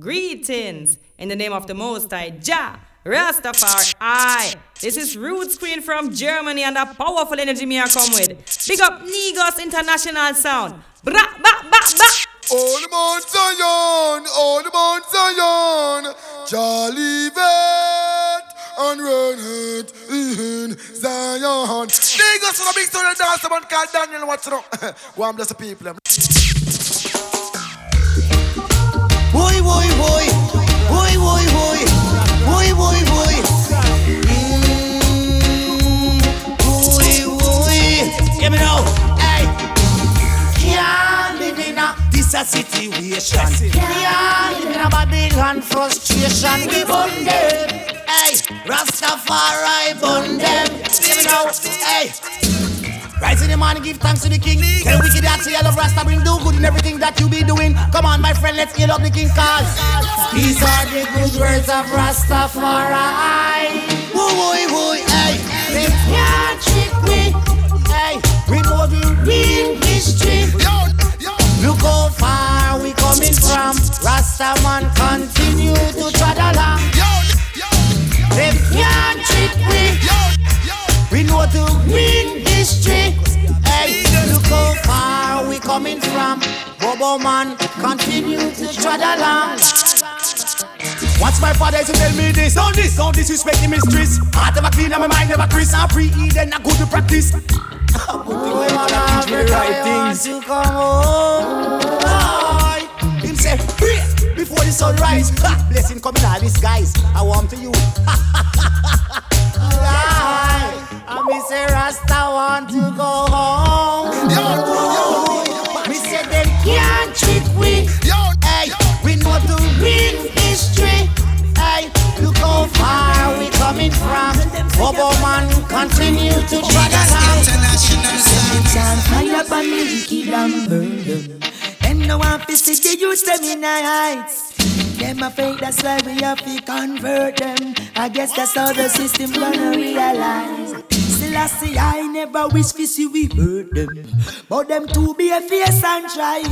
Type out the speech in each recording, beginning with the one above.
Greetings in the name of the Most High Jah. Rastafari. This is Roots Queen from Germany and a powerful energy me I come with. Big up Negus International Sound. Bra, ba, ba, ba. On Mount Zion, on Mount Zion, Charlie Vet and run it in Zion. Negus for the big story dance, man called Daniel, what's up? Go bless the people. This a a Babylon. We burn them. Rastafari burn them. Give me now. Hey. Rise in the morning, give thanks to the king. Tell wicked that say I love Rasta, bring do good in everything that you be doing. Come on, my friend, let's heal up the king cause these are the good words of Rastafari. Woo, woo, woo, hey. They can't trick me, hey. The real history. Look how far we coming from. Rasta man continue to trot along. They can't trick me. We know the real history. Hey, look how far we coming from. Bobo man, continue to tread along. Once my father used to tell me this, on this, don't disrespect the mysteries. Heart never clean and my mind never crisp. I'm free, then I go to practice. Boy, man, I'm the right things. To come home. Boy, him say, "Pray before the sunrise. Ha, blessing coming all these guys. I want to you. Lie. I me say Rasta want to go home. Me say they can't trick we. Hey, we know the real history. Hey, look how far we coming from. Bobo man continue to drag along. Chance fire upon me, wicked and burn them. Them no want to see the youth them in the heights. Them afraid that's why we have to convert them. I guess that's how the system gonna realize. Still I see I never wish to see we hurt them, but them to be a face and try.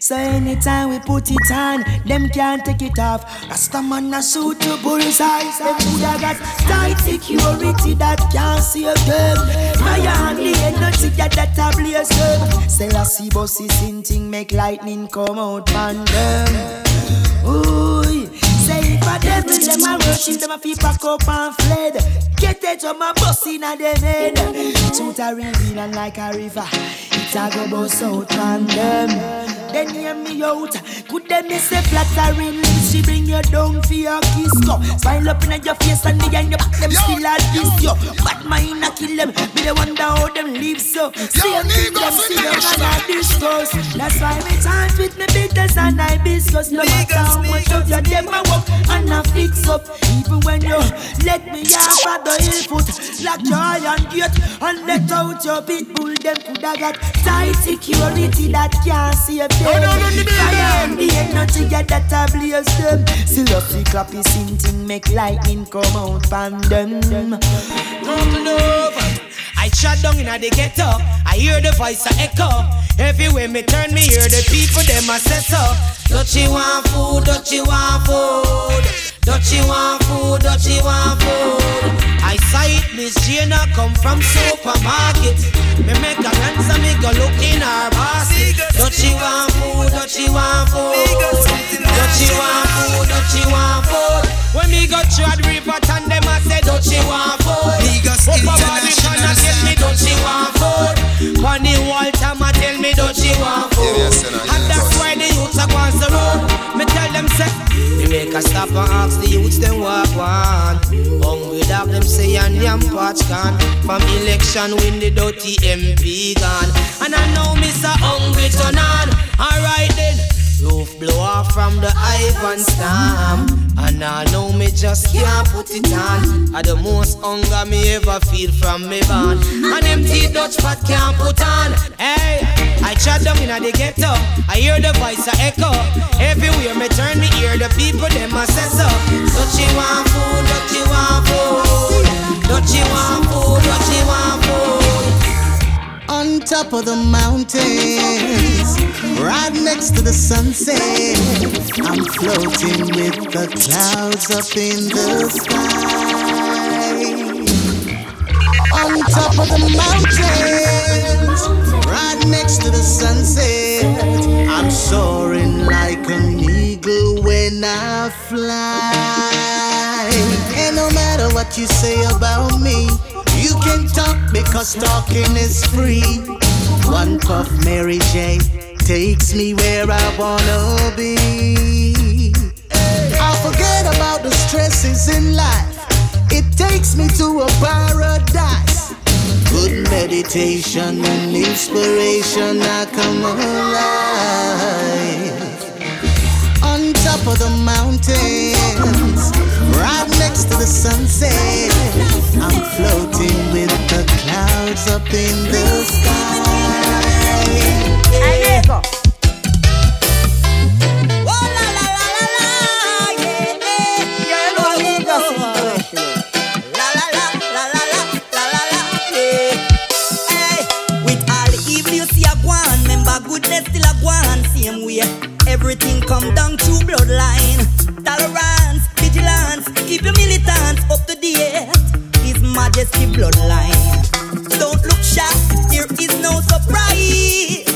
So anytime we put it on, them can't take it off. Rasta man a shoot to bullseye. Them coulda got tight security that can't save them. Fire and the energy that a blaze them. See bosses in thing make lightning come out man them. Ooh, a devil them a worship them a fi pack up and fled. Get it from a bus inna them head. Truth a reveal and like a river, it a go bust out on them. Then hear me out. Could them miss a flattering? She bring you down for your kiss go. Smile up in your face and behind your back them still a diss you. Bad mind a kill them. Me they wonder how them live so. Same thing them see them and I discuss. That's why me chant with me bitters and I discuss. No matter how much of your them I walk and I fix up. Even when you let me off at the hill foot, like iron gate and let out your pit bull. Them coulda got tight security that can't save them. Fire and the energy that a blaze them. Up the clappy sing thing make lightning come out from them. I shut down in the ghetto. I hear the voice a echo. Everywhere me turn, me hear the people them a say so. Don't you want food? Don't you want food? Don't you want food? Don't you want food? I sight Miss Jana come from supermarket. Me make a answer, me go look in her basket. Don't you want food? Don't you want food? Don't you want food? Don't you want food? When me go the river, and them a say, Don't you want food? Biggest Up about the international get me, don't you want food? Money Walter, ma tell me, don't you want food? And that's why the youths are going the road. Them, say, make a stop and ask the youths them what want. Hungry dog them say and yam patch can. From election win the dirty MP gone. And I know so hungry turn on. Alright then. Roof blow off from the Ivan storm And I know me just can't put it on. I the most hunger me ever feel from me born. An empty Dutch pot can't put on. Hey, I chat down in the ghetto. I hear the voice a echo. Everywhere me turn me hear the people them a say so Don't want food, don't you want food? Don't you want food, don't you want food top of the mountains, right next to the sunset. I'm floating with the clouds up in the sky. On top of the mountains, right next to the sunset. I'm soaring like an eagle when I fly. And no matter what you say about me, you can talk because talking is free. One puff Mary J takes me where I wanna be. I forget about the stresses in life. It takes me to a paradise. Good meditation and inspiration, I come alive. On top of the mountains, next to the sunset, I'm floating with the clouds up in the sky. Majesty bloodline. Don't look shocked, there is no surprise.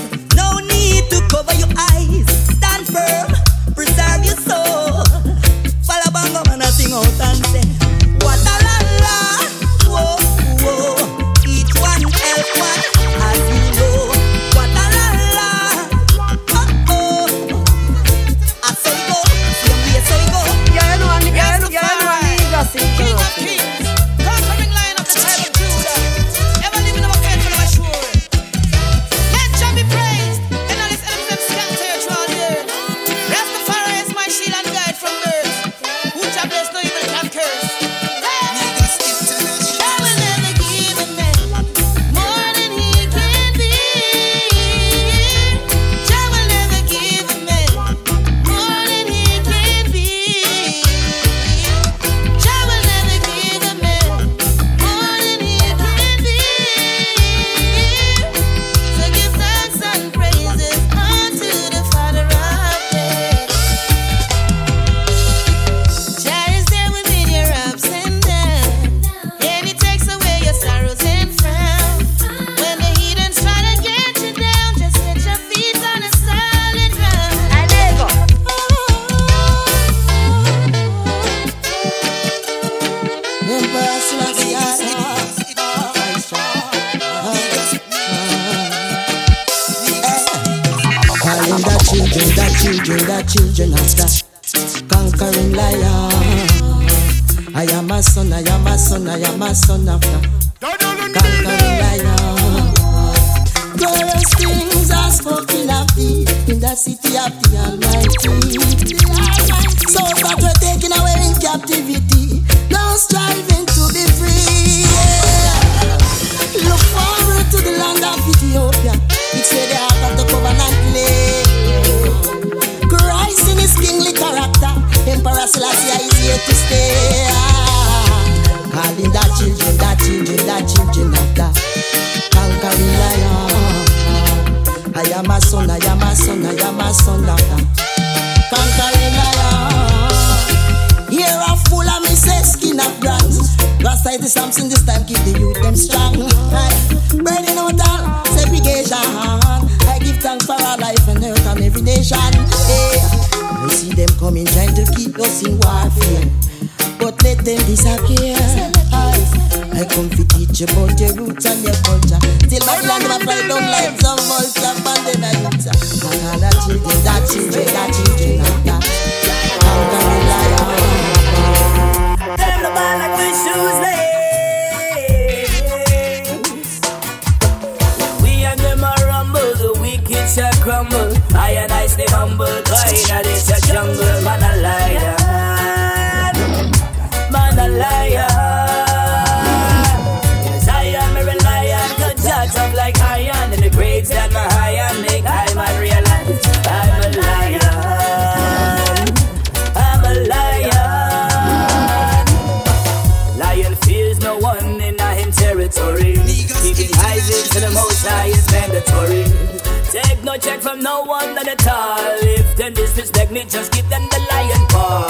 Them disrespect me, just give them the lion paw.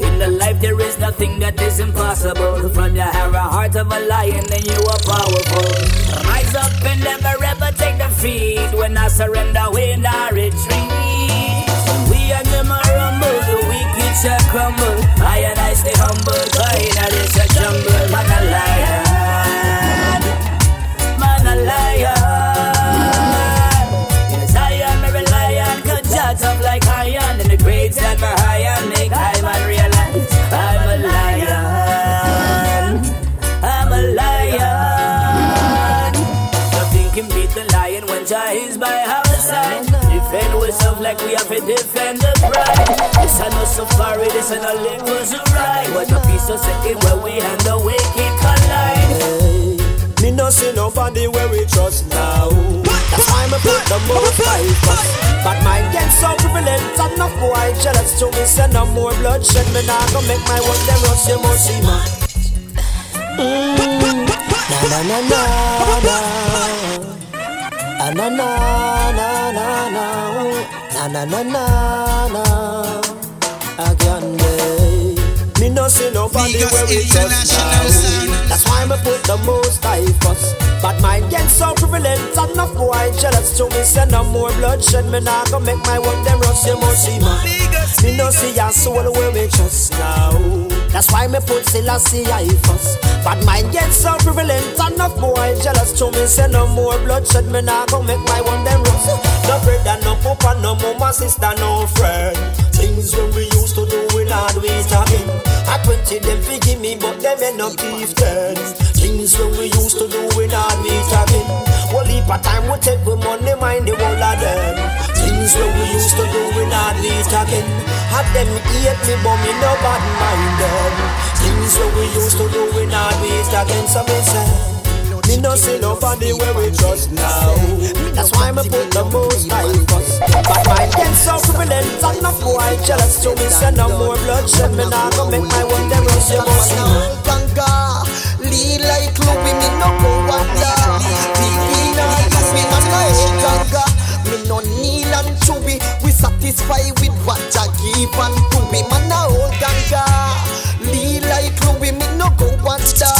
In the life there is nothing that is impossible. From your hair, heart of a lion, then you are powerful. Rise up and never ever take defeat. When I surrender, we not retreat. When we are rumble, the wicked shall crumble. I and I stay humble, cause in this a jungle, man a We have to defend the pride. This ain't no safari, this ain't no liquors ride. What a piece of city where we and the wicked collide. Hey, me no see nobody where we trust now. That's why me put the most fight us. But my gang so prevalent, I'm not quite jealous to me. Send no more bloodshed, me nah go make my work them rush you must see man. Mm. Na na na na na ah, na na na na na na na na again. babe. Me no see nobody Migos where we International now. That's why me put the most high first. But mine get so prevalent, enough boy jealous to me. Send no more bloodshed, me nah go make my one them rush you must see man. Me no see your soul where we trust now. That's why me put Selassie I first. But mine get so prevalent, enough boy jealous to me. Say no more bloodshed, me nah go make my one them rush. No brother, no papa, no mama, sister, no friend. Things when we used to do, we not it again. At 20 them forgive me, but them end up give ten. Things when we used to do, we not it again. Well, heap of time we take we money, mind the whole of them. Things when we used to do, we not do it Had them hate me, but me no bad mind them. Things when we used to do, we not do it again. So me say. Me no see nobody where we trust now. That's why me put the most high first. But my get so prevalent, enough boy jealous to me. Send no more bloodshed, me nah go make my one them rush you must see. Ganga, lead like Louis, me no go wonder. Divina, you no kneel and chubby, we satisfy with what Jah give and to be man a old Ganga. Uh, lead like Louis, me no go wonder.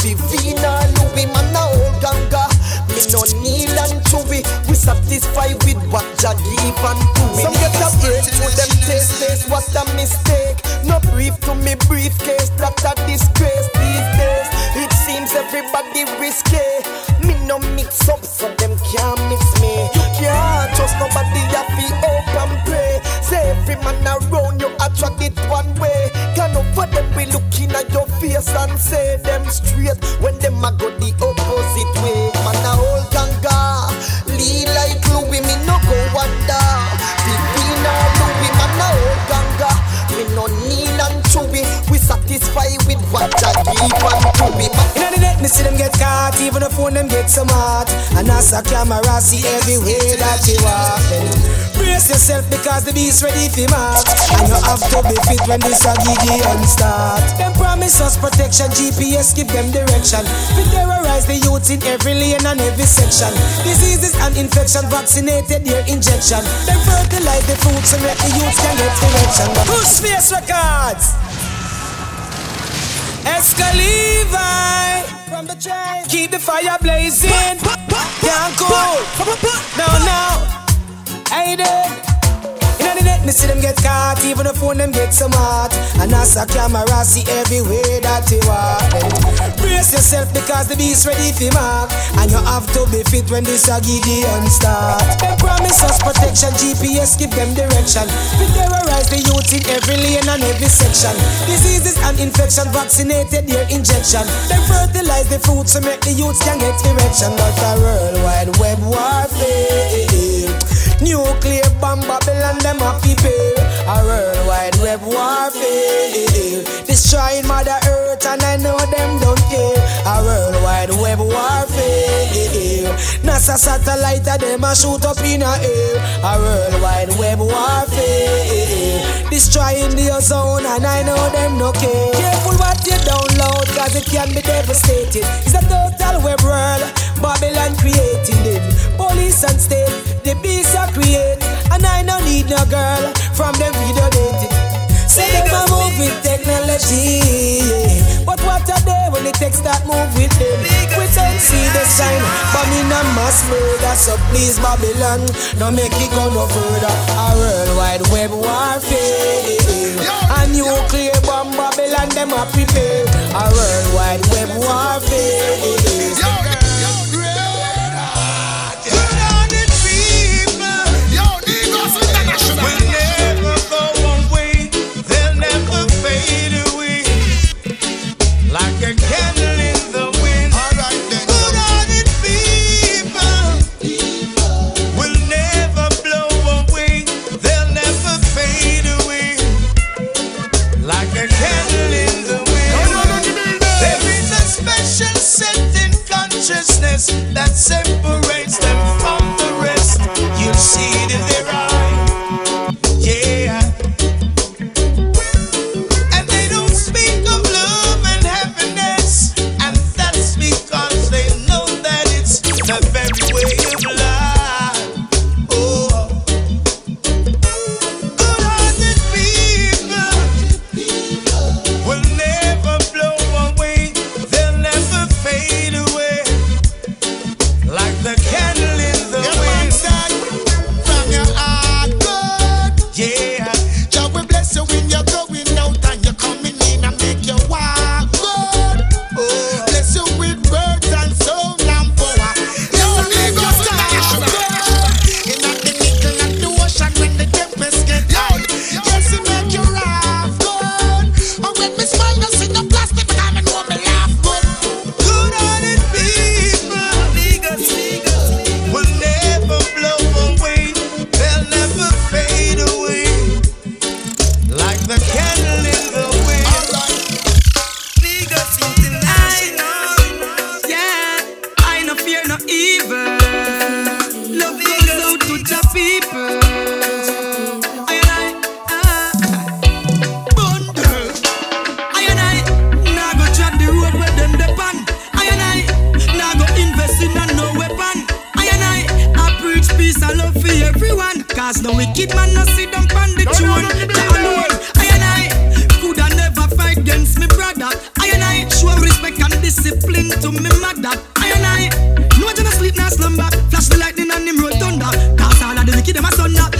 Divina, Louis, man a old Ganga. Uh, me no kneel and chubby, we satisfy with what Jah give and to me. Some get a break to them taste, taste what a mistake. No brief to me briefcase, that a disgrace these days. It seems everybody risky. Me no mix up, say them straight. When them a go the me see them get caught, even the phone them get some hot. And as a camera see everywhere that you walking. Brace yourself because the beast ready for mark. And you have to be fit when this a Gideon start. Them promise us protection, GPS give them direction. We terrorize the youth in every lane and every section. Diseases and infection vaccinated their injection. Them fertilize the food so make the youth can get direction. Who's Face Records? Escalivi from the chain. Keep the fire blazing. Can't cool. Now, now. There. Inna net, me see them get caught, even the phone them get some hot. And as a camera see everywhere that you are. Brace yourself because the beast ready for mark. And you have to be fit when this a Gideon start. They promise us protection, GPS give them direction. We terrorize the youth in every lane and every section. Diseases and infection vaccinated their injection. They fertilize the food to make the youths can get erection. But a worldwide web warfare. Nuclear bomb Babylon them a prepare A worldwide web warfare Destroying Mother Earth and I know them don't care. A worldwide web warfare NASA satellite of them a shoot up in a air. A worldwide web warfare. Destroying the ozone and I know them no care. Careful what you download cause it can be devastating. It's a total web world. Babylon creating it. Police and state, the beasts are created. And I no need no girl from them video dating. Say them a move with technology. But what are they when the text that move with them? see the sign. But in a mass murder, so please, Babylon, don't make it go no further. A worldwide web warfare. A nuclear bomb, Babylon, them are prepared. A worldwide web warfare. Simple. Cause no wicked man no sit down on the throne. Alone. I and I coulda never fight against me brother. I and I show respect and discipline to me mother. I and I no one sleep nor slumber. Flash the lightning and him roll thunder. Cause all of the wicked them a sunder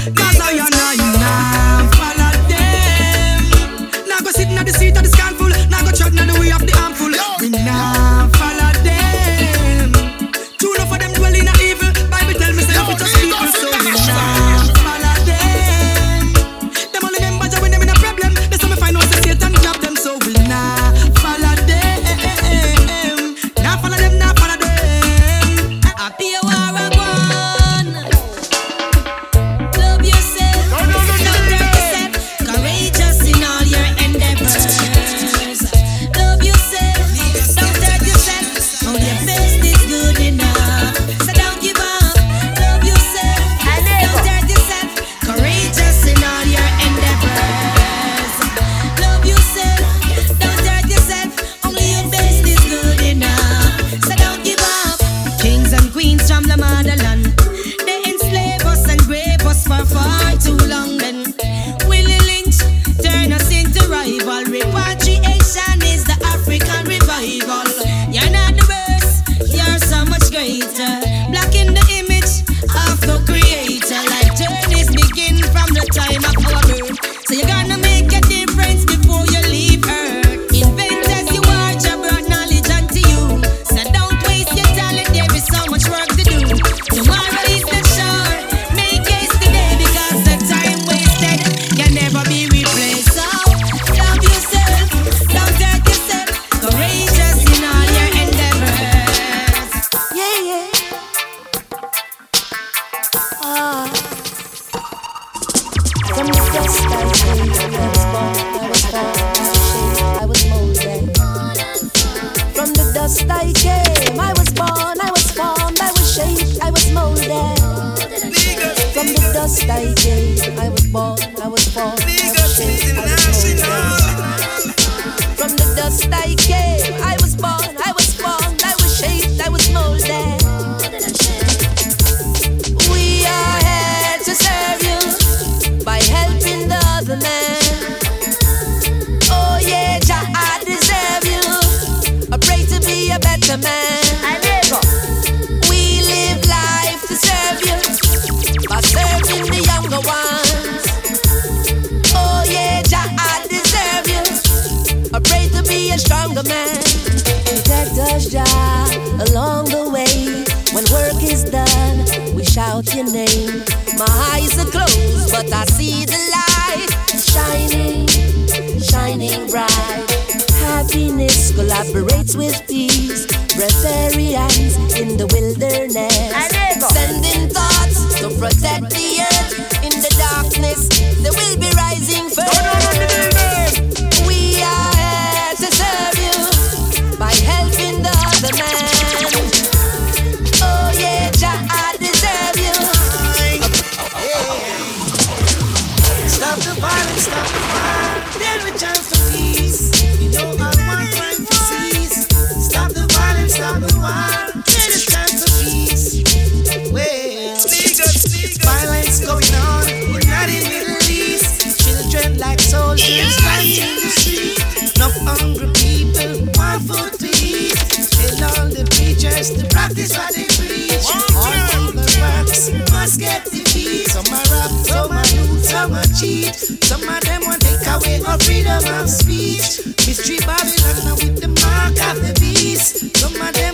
a stronger man. Protector's job along the way. When work is done, we shout your name. My eyes are closed, but I see the light shining, shining bright. Happiness collaborates with peace. Riparians in the wilderness, sending thoughts to protect the earth. In the darkness, there will be rising first. preach, the practice what they preach. All the facts must get the beat. Some are rap, some are loot, some are cheat. Some of them want take away our freedom of speech. Mystery Babylon with the mark of the beast. Some of them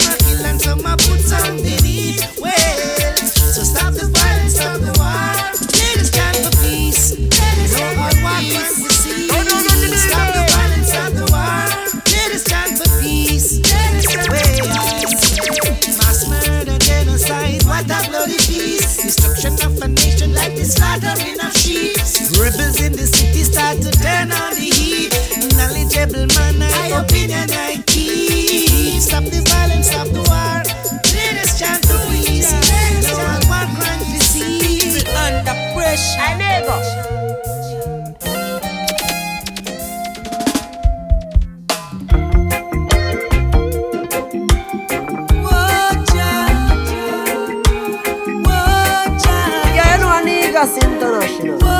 Class International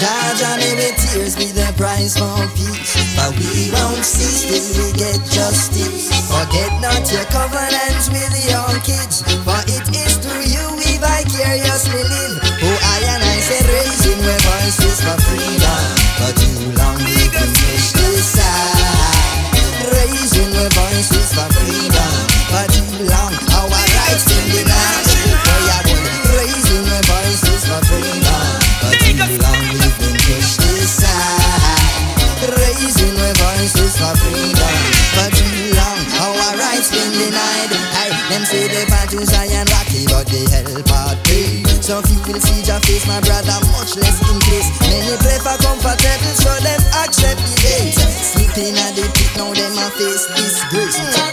Jaja may the tears be the price for peace. But we won't cease till we get justice. Forget not your covenants with your kids. For it is through you we vicariously live. Oh I and I say raising we're voices for free. place, my brother, much less in place. Many prefer comfortable, so them accept the days. Sleeping at the pit, now them a face disgrace.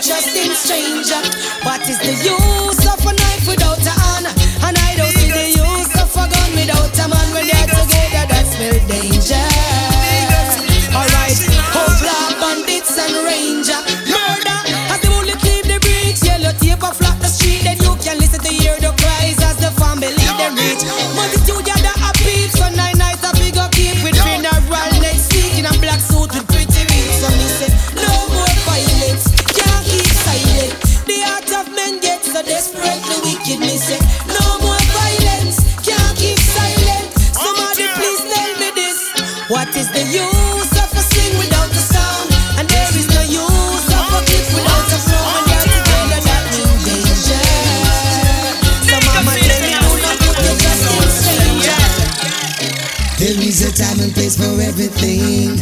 Just trusting stranger. What is the use of a knife without a hand? And I don't see the use of a gun without a man. When they're together, that's real danger. Alright, outlaw bandits and ranger. Murder, as the only leave the bricks, yellow tape, a flat the street. Then you can listen to hear the cries as the family they reach. Multitude thing.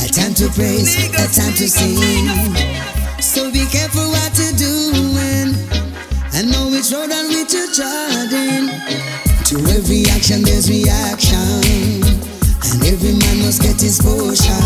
A time to praise, a time to sing. So be careful what you're doing. And know which road and which you're treading. To every action, there's reaction. And every man must get his portion.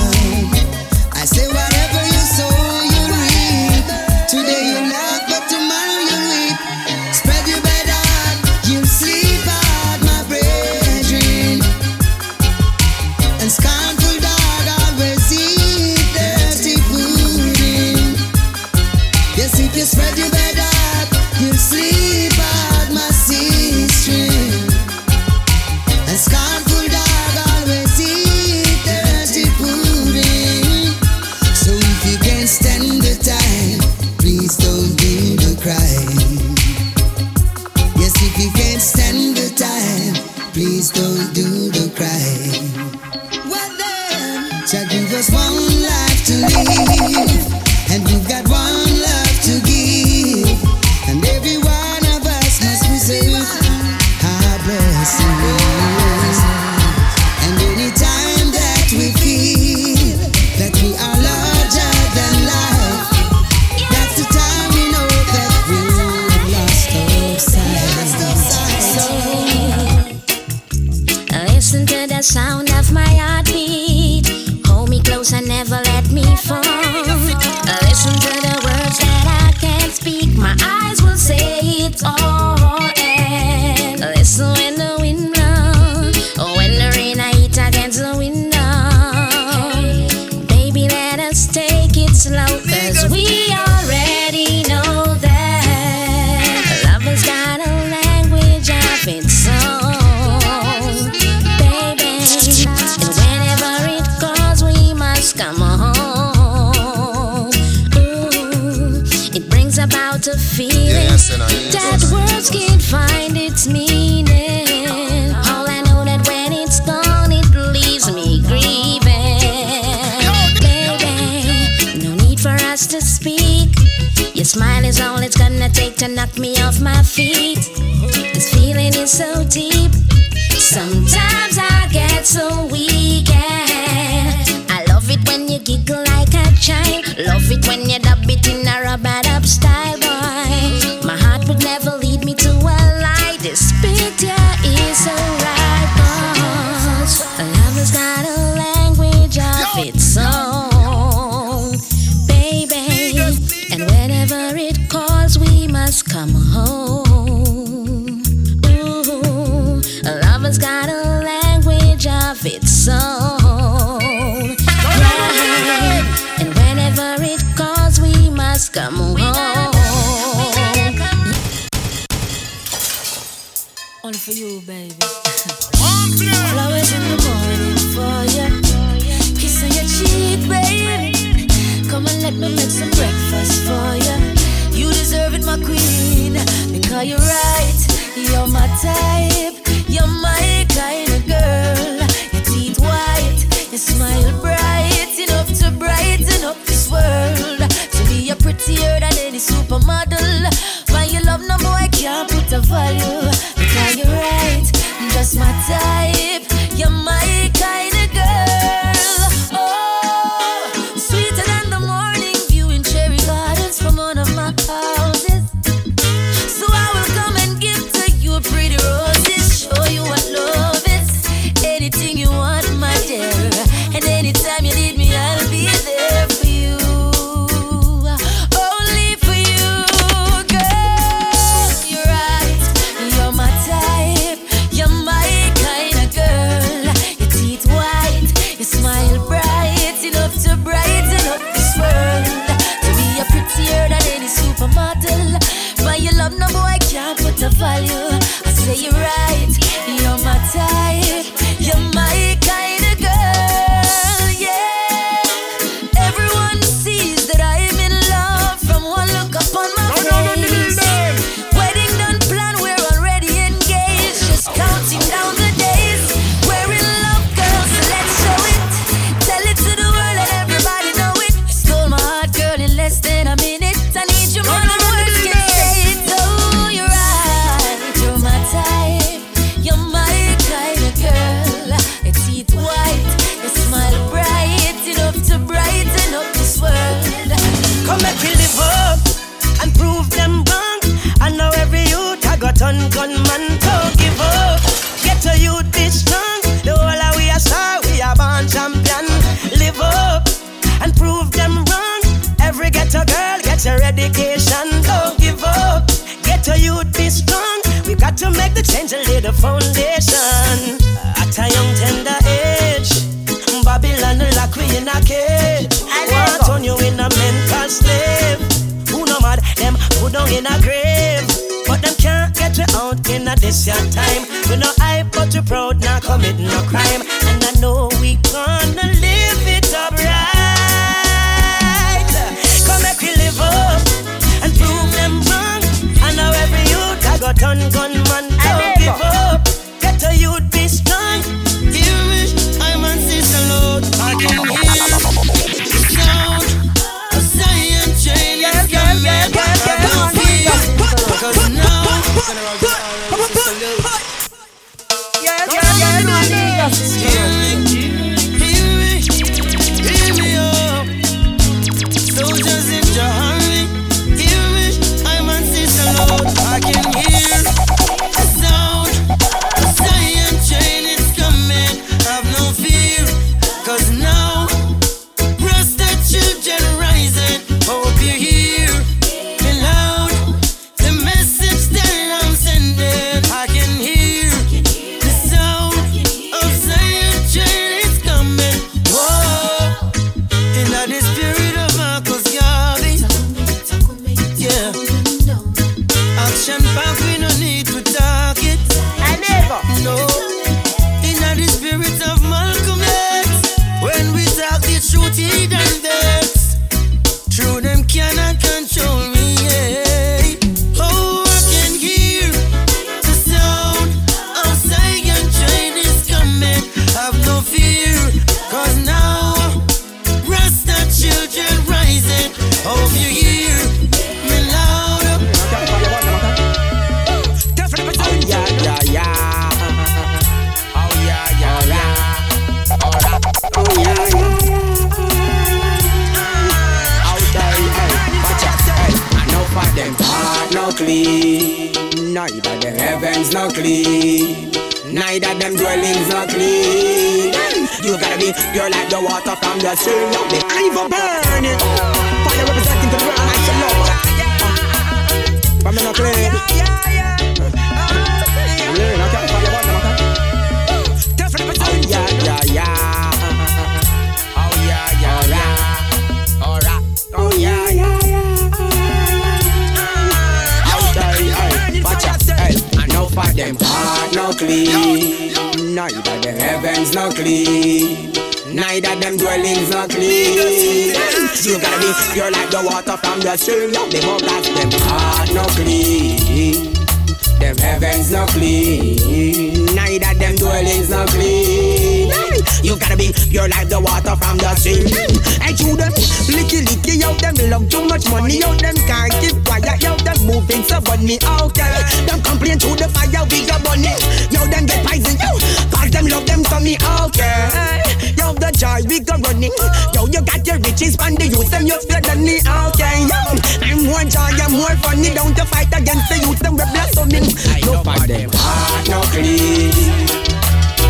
Yo, you got your riches from the youth, them you're better than me, okay, yo. I'm more joy, I'm more funny, don't you fight against the youth, them we're blossoming. No for them heart no clean,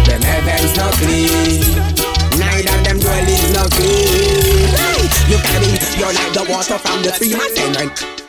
them heavens no clean, neither them dwellings no clean. Hey, you can be, you're like the water from the tree, my friend.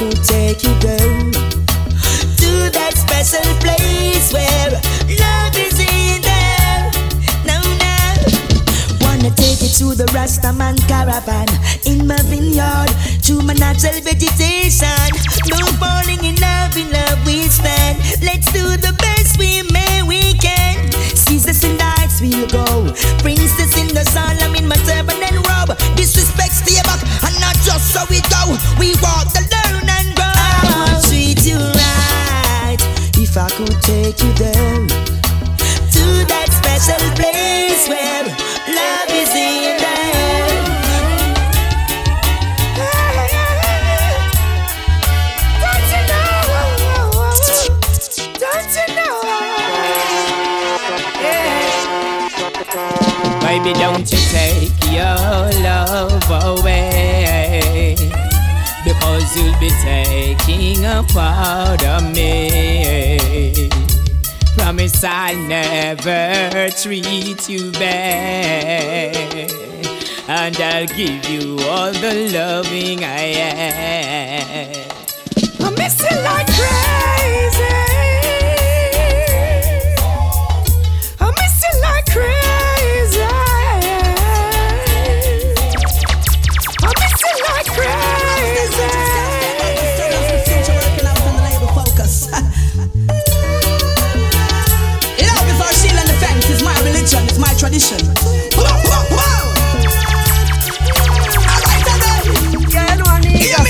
Could take you there to that special place where love is in there. No, no. Wanna take you to the Rastaman caravan in my vineyard, to my natural vegetation. No falling in love, in love we stand. Let's do the best we may we can. Caesars and heights we'll go. Princess in the sun, I'm in my turban and robe. Disrespect stay back, and not just so we go. We walk the take you there to that special place where love is in there. Don't you know? Don't you know? Baby, don't you take your love away Because you'll be taking a part of me Promise I'll never treat you bad. And I'll give you all the loving I have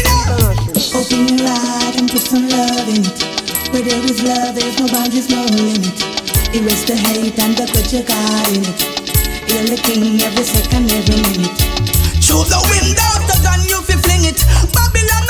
now. Open your heart and put some love in it. Where there is love, there's no boundaries, no limit. Erase the hate and the good you got in it. You're the king every second, every minute. Through the window, the gun you fling it. Babylon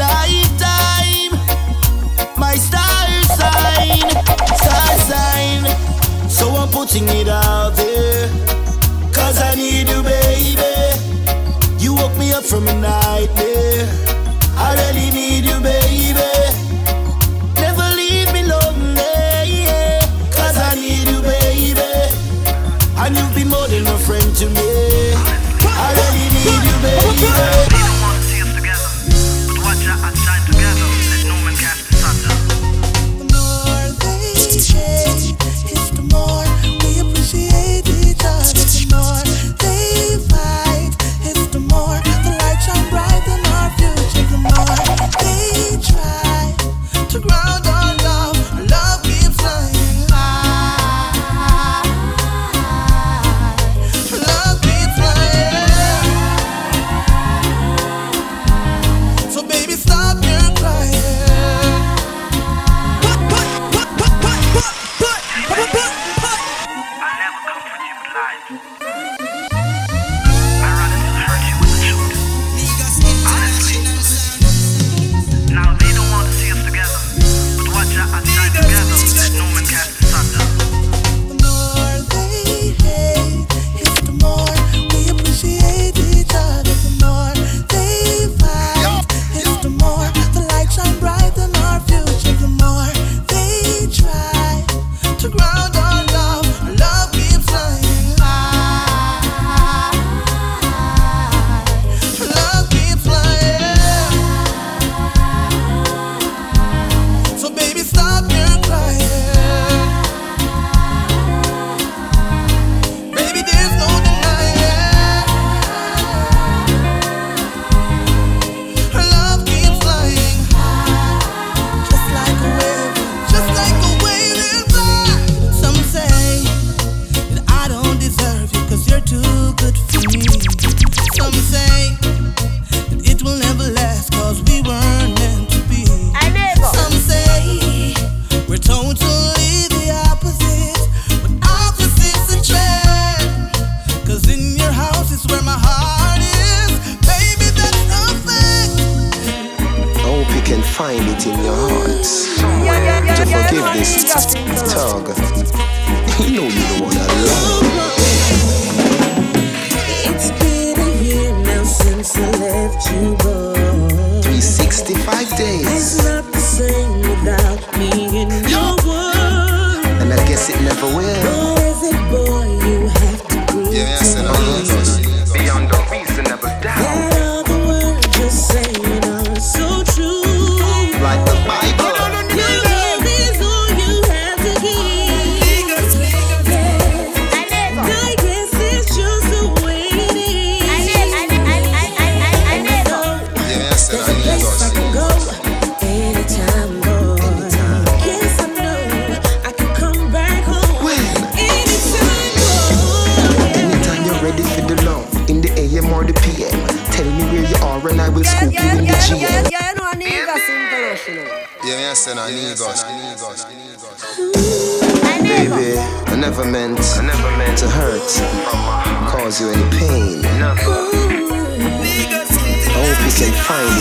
lifetime. My star sign, star sign. So I'm putting it out there. Cause I need you, baby. You woke me up from a nightmare. I really need you, baby. find it in your heart to forgive this target.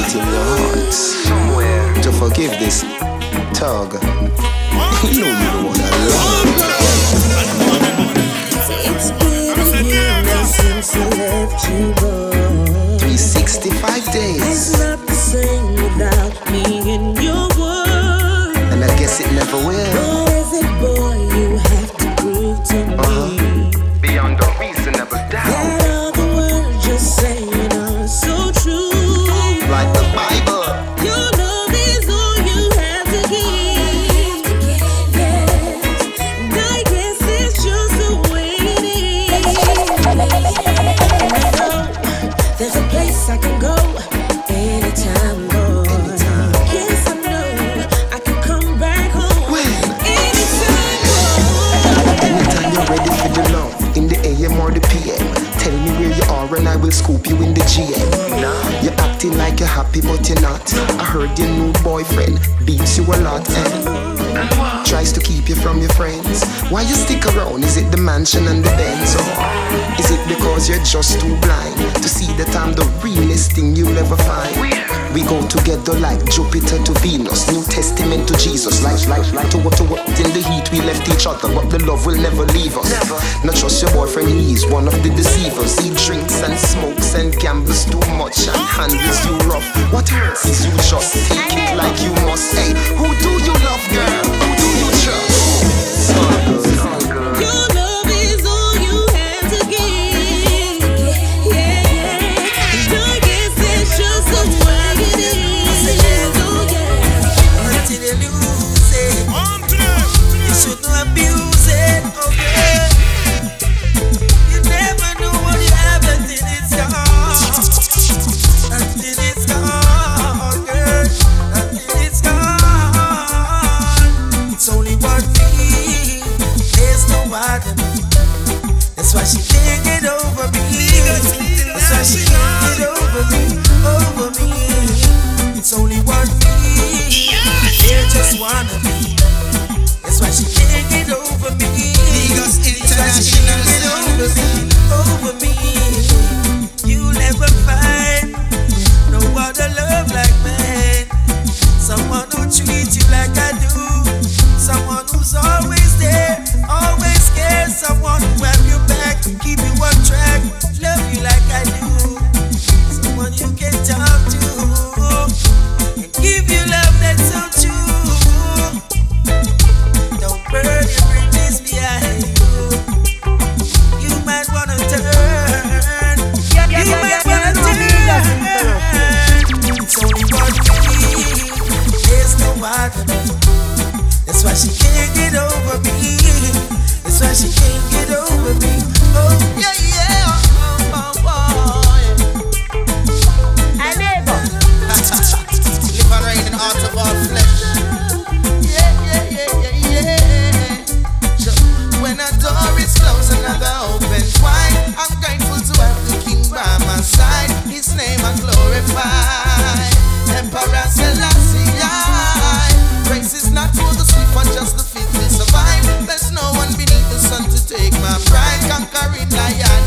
it in your heart somewhere to forgive this tug. you know you don't want to love. It's been a year since I left you, boy. Three sixty-five days. It's not the same without me in your world. And I guess it never will. a lot, eh? Tries to keep you from your friends. Why you stick around? Is it the mansion and the Benz? Or is it because you're just too blind to see that I'm the realest thing you'll ever find? We go together like Jupiter to Venus, New Testament to Jesus. Like, like, like to what to what in the heat we left each other, but the love will never leave us. Never. Not trust your boyfriend, he's one of the deceivers. He drinks and smokes and gambles too much and handles you rough. What hurts is you just take it like you must? Hey, who do you love, girl? Who do you trust? Girl. You a pride conquering lion.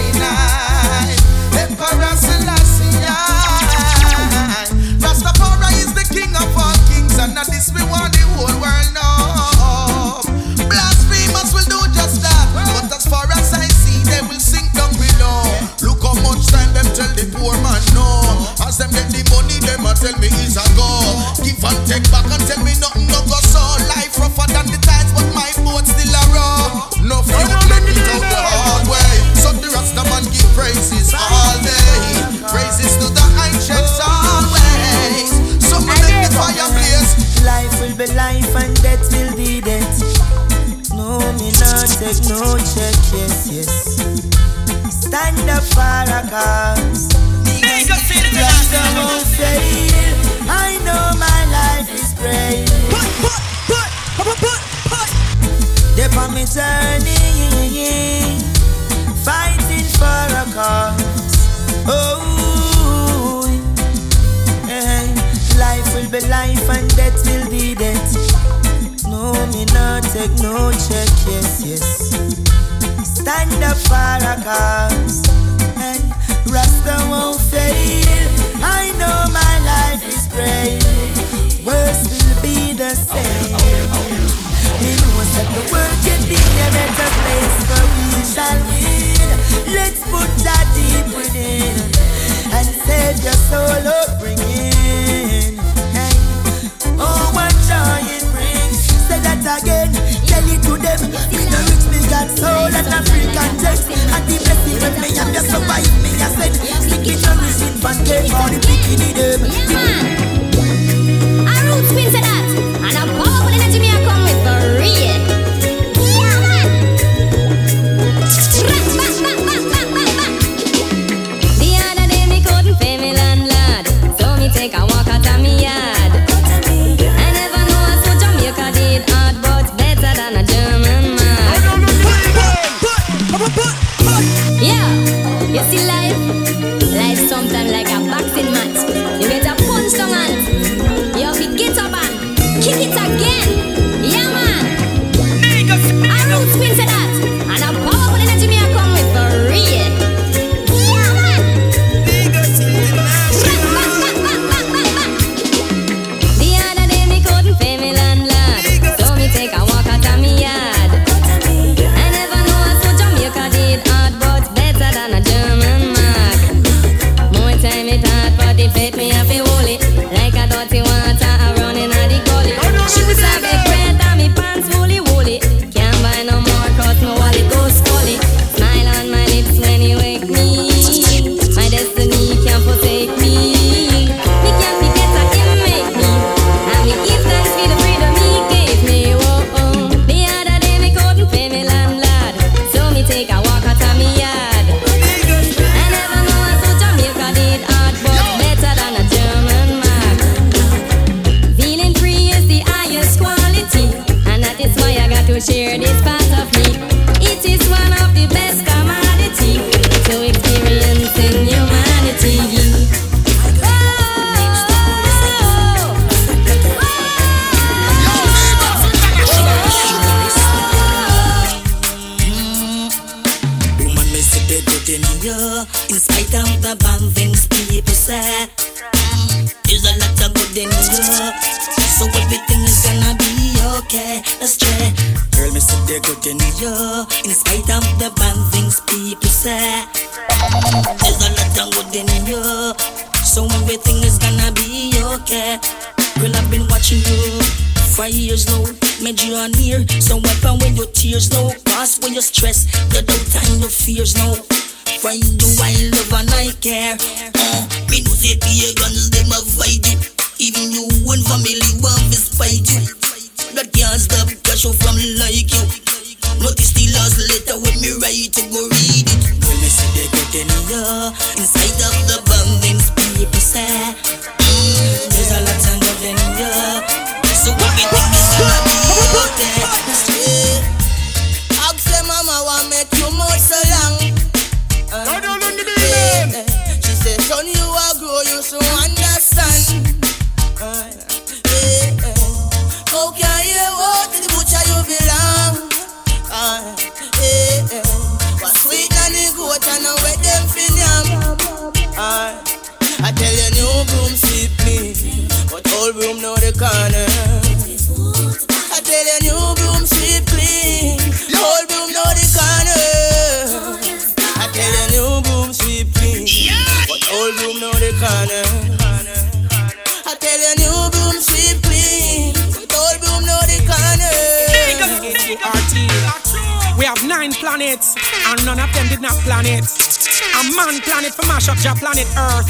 Broom know the corner. I tell you new broom sweep clean, old broom know the corner. I tell you new broom sweep clean, old broom know the corner. I tell you new broom sweep clean, but old broom know the corner. We have nine planets, and none of them did not plan it. Man planet for mash up your planet Earth.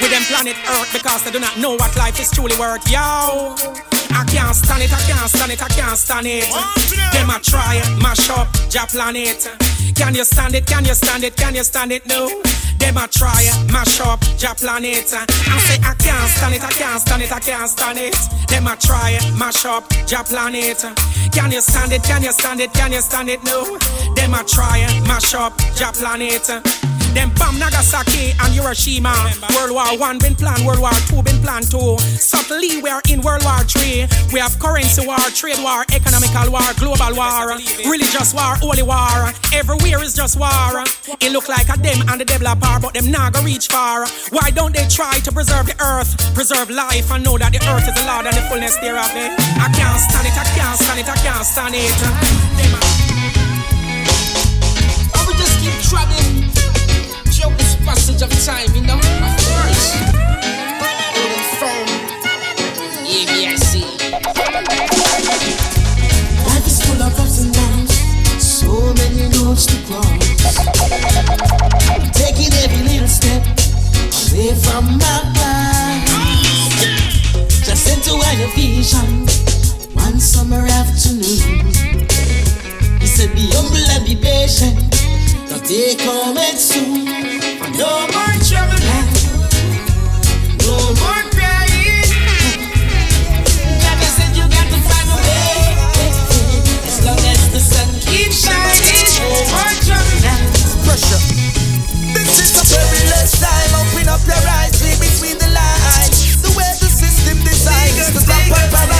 With them planet Earth because they do not know what life is truly worth. Yo, I can't stand it, I can't stand it, I can't stand it. Them a try mash up your planet. Can you stand it? Can you stand it? Can you stand it? No. Them a try mash up your planet. I say I can't stand it, I can't stand it, I can't stand it. Them a try mash up your planet. Can you stand it? Can you stand it? Can you stand it? No. Them a try mash up your planet. Them bomb Nagasaki and Hiroshima. World War One been planned, World War Two been planned too. Subtly we are in World War Three. We have currency war, trade war, economical war, global war, religious war, holy war. Everywhere is just war. It look like a them and the devil apart, but them go reach far. Why don't they try to preserve the earth, preserve life, and know that the earth is the Lord and the fullness thereof? Eh? I can't stand it, I can't stand it, I can't stand it. Or we just keep traveling passage of time, you know? Of course. Life is full of ups and downs, so many roads to cross. I'm taking every little step away from my past. Just into a vision one summer afternoon. He said, Be humble and be patient, the day coming soon. No more trouble no more crying. God has said you got to find a way. As long as the sun keeps shining, no more trouble. Pressure. This is a perilous time. Open up your eyes, read between the lines. The way the system designs to stop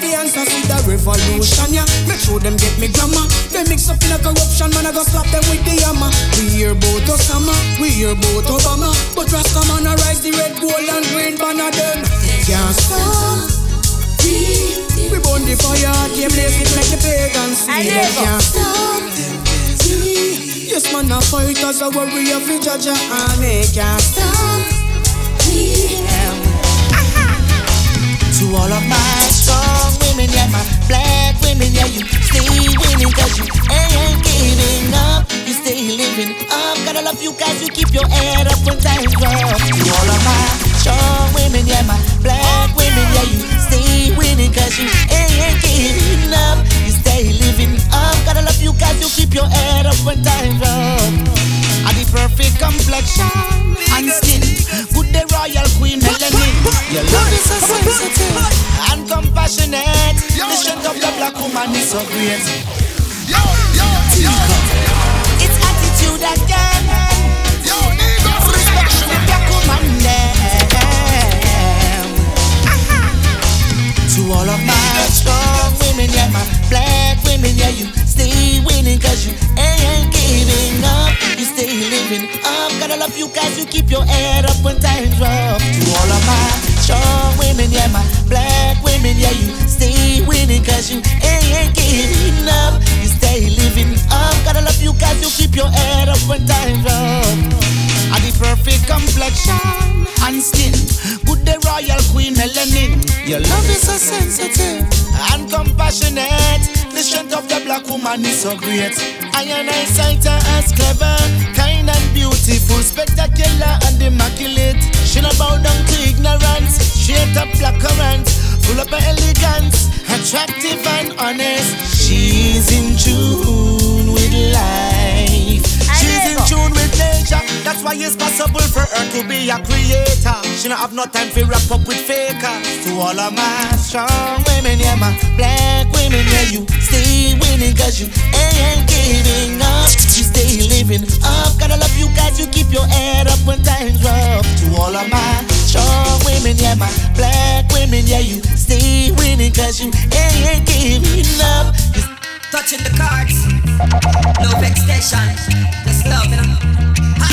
the answer. See the revolution ya. Make sure them get me grammar. They mix up in a corruption man I go slap them with the hammer. We hear about Osama, we hear about Obama, but Rasta man a rise the red, gold and green banner them. Can't stop. We burn the fire, they blaze it like the pagans them can't stop Yes, man, a fighters, a warrior for Jah Jah and they can't stop To all of my strong women, yeah, my black women, yeah, you stay winning cause you ain't giving up. You stay living up. Gotta love you guys, you keep your head up when times rough. To all of my strong women, yeah, my black women, yeah, you stay winning cause you ain't giving up. You stay living up. Gotta love you guys, you keep your head up when times rough. And the perfect complexion and royal queen melanin. Your love is so sensitive and compassionate. The strength of the black woman is so great. Yo, yo, yo. It's attitude again. Yo, Respect to the black woman there. To all of my strong women, yeah, my black women, yeah, you stay winning cause you ain't giving up. You stay living up. Gotta love you guys, you keep your head up when times rough. To all of my strong women, yeah, my black women, yeah, you stay winning cause you ain't giving up. You stay living up. Gotta love you guys, you keep your head up when times rough. And the perfect complexion and skin. Good the royal queen melanin. Your love is so sensitive and compassionate. The strength of the black woman is so great. I and I sight her as clever, kind and beautiful, spectacular and immaculate. She not bow down to ignorance, straight up black current, full of elegance, attractive and honest. She's in tune with life. That's why it's possible for her to be a creator. She don't have no time for wrap up with fakers. To all of my strong women, yeah, my black women, yeah, you stay winning cause you ain't giving up. You stay living up. Gotta love you guys, you keep your head up when times rough. To all of my strong women, yeah, my black women, yeah, you stay winning cause you ain't giving up. You Touching the cards, no vexation, just love.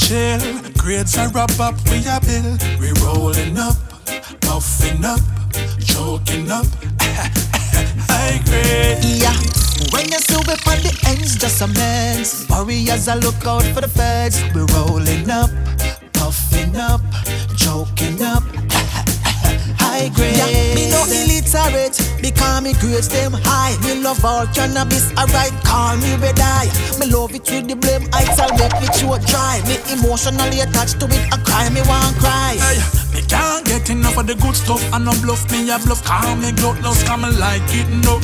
chill. Grades are up, up, we a bill. We rolling up, puffing up, choking up. High grade. Yeah. When you see we find the ends, just a mess. Warriors, I look out for the feds. We rolling up, puffing up, choking up high grade. Yeah, me no illiterate because me grades them high. Me love all cannabis, alright, call me red eye. Me love it with the blame, I tell make me you dry. Me emotionally attached to it, I cry, me want cry. Hey, me can't get enough of the good stuff, and no bluff me, I bluff. Calm me, got lost, come like it no.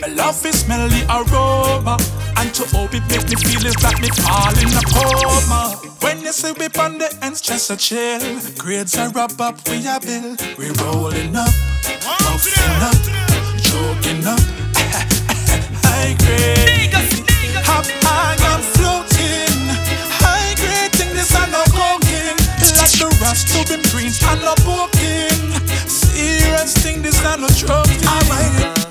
My love is smelly aroma, and to hope it make me feel is that me falling apart see we on the ends, just a chill. Grades are up, up, we a bill. We rolling up, puffing up, choking up. High grade, hop high, I'm floating. High grade, think this I no not coking. Like the rust to be green. I no not poking. Serious thing, this I'm not joking.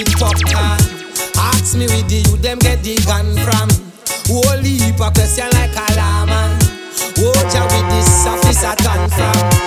it popcorn. Ask me where the youth them get the gun from. Holy heap a question like a lawman. Watch out with this office officer gun from.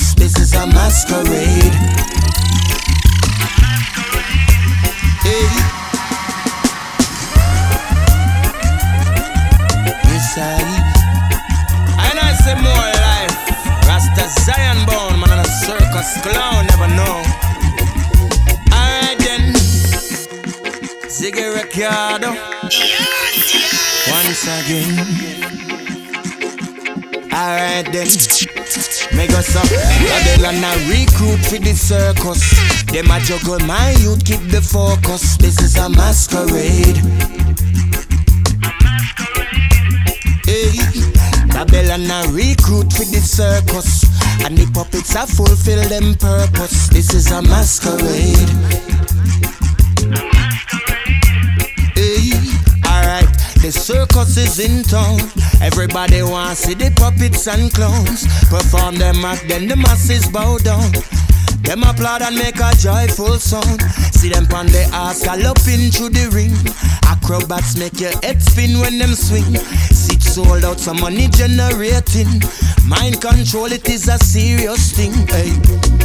This, this is a masquerade. Hey. Yes, I. I more. Rasta Zion man, a circus clown, never know. Alright then. Ziggy Ricardo. Once again. Alright, then, make us up. Babylon a recruit for the circus. Them a juggle my youth, keep the focus. This is a masquerade. Hey, Babylon a recruit for the circus. And the puppets a fulfill them purpose. This is a masquerade. Circus is in town. Everybody wants to see the puppets and clowns perform them act, then the masses bow down. Them applaud and make a joyful sound. See them on the ass galloping through the ring. Acrobats make your head spin when them swing. Sold out, some money generating. Mind control, it is a serious thing. Hey.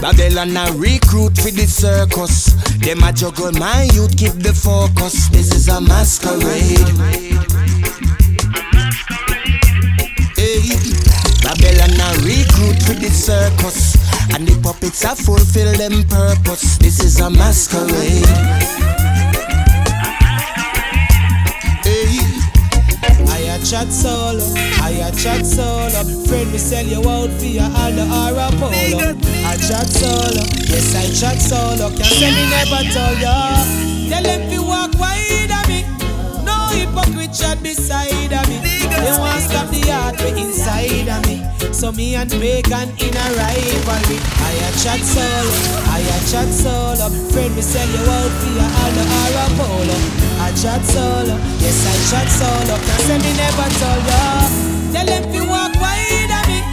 Babylon a recruit for the circus. Them a juggle my youth, keep the focus. This is a masquerade. Babylon a recruit for the circus. And the puppets a fulfill them purpose. This is a masquerade. Chat solo, I a chat solo. Friend, me sell you out for your Aldo or a polo. I chat solo, yes I chat solo. Can't say me never told ya. Tell them fi walk wide of me. No hypocrite chat beside of me. They want stop the heart way inside of me. So me and Pagan in a rivalry. I a chat solo, I a chat solo. Friend, me sell you out for your Aldo or a polo. I chat solo, yes I chat solo. Can't say me never told ya. Tell them fi walk wide of me.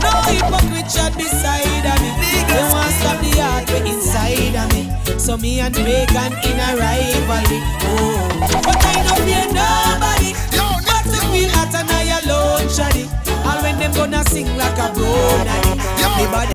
No hypocrite chat beside of me. They want stop the heart way inside of me. So me and Pagan in a rivalry. Oh, but I don't fear nobody. But to feel hot and I alone, shawty. All when them gonna sing like a bro, body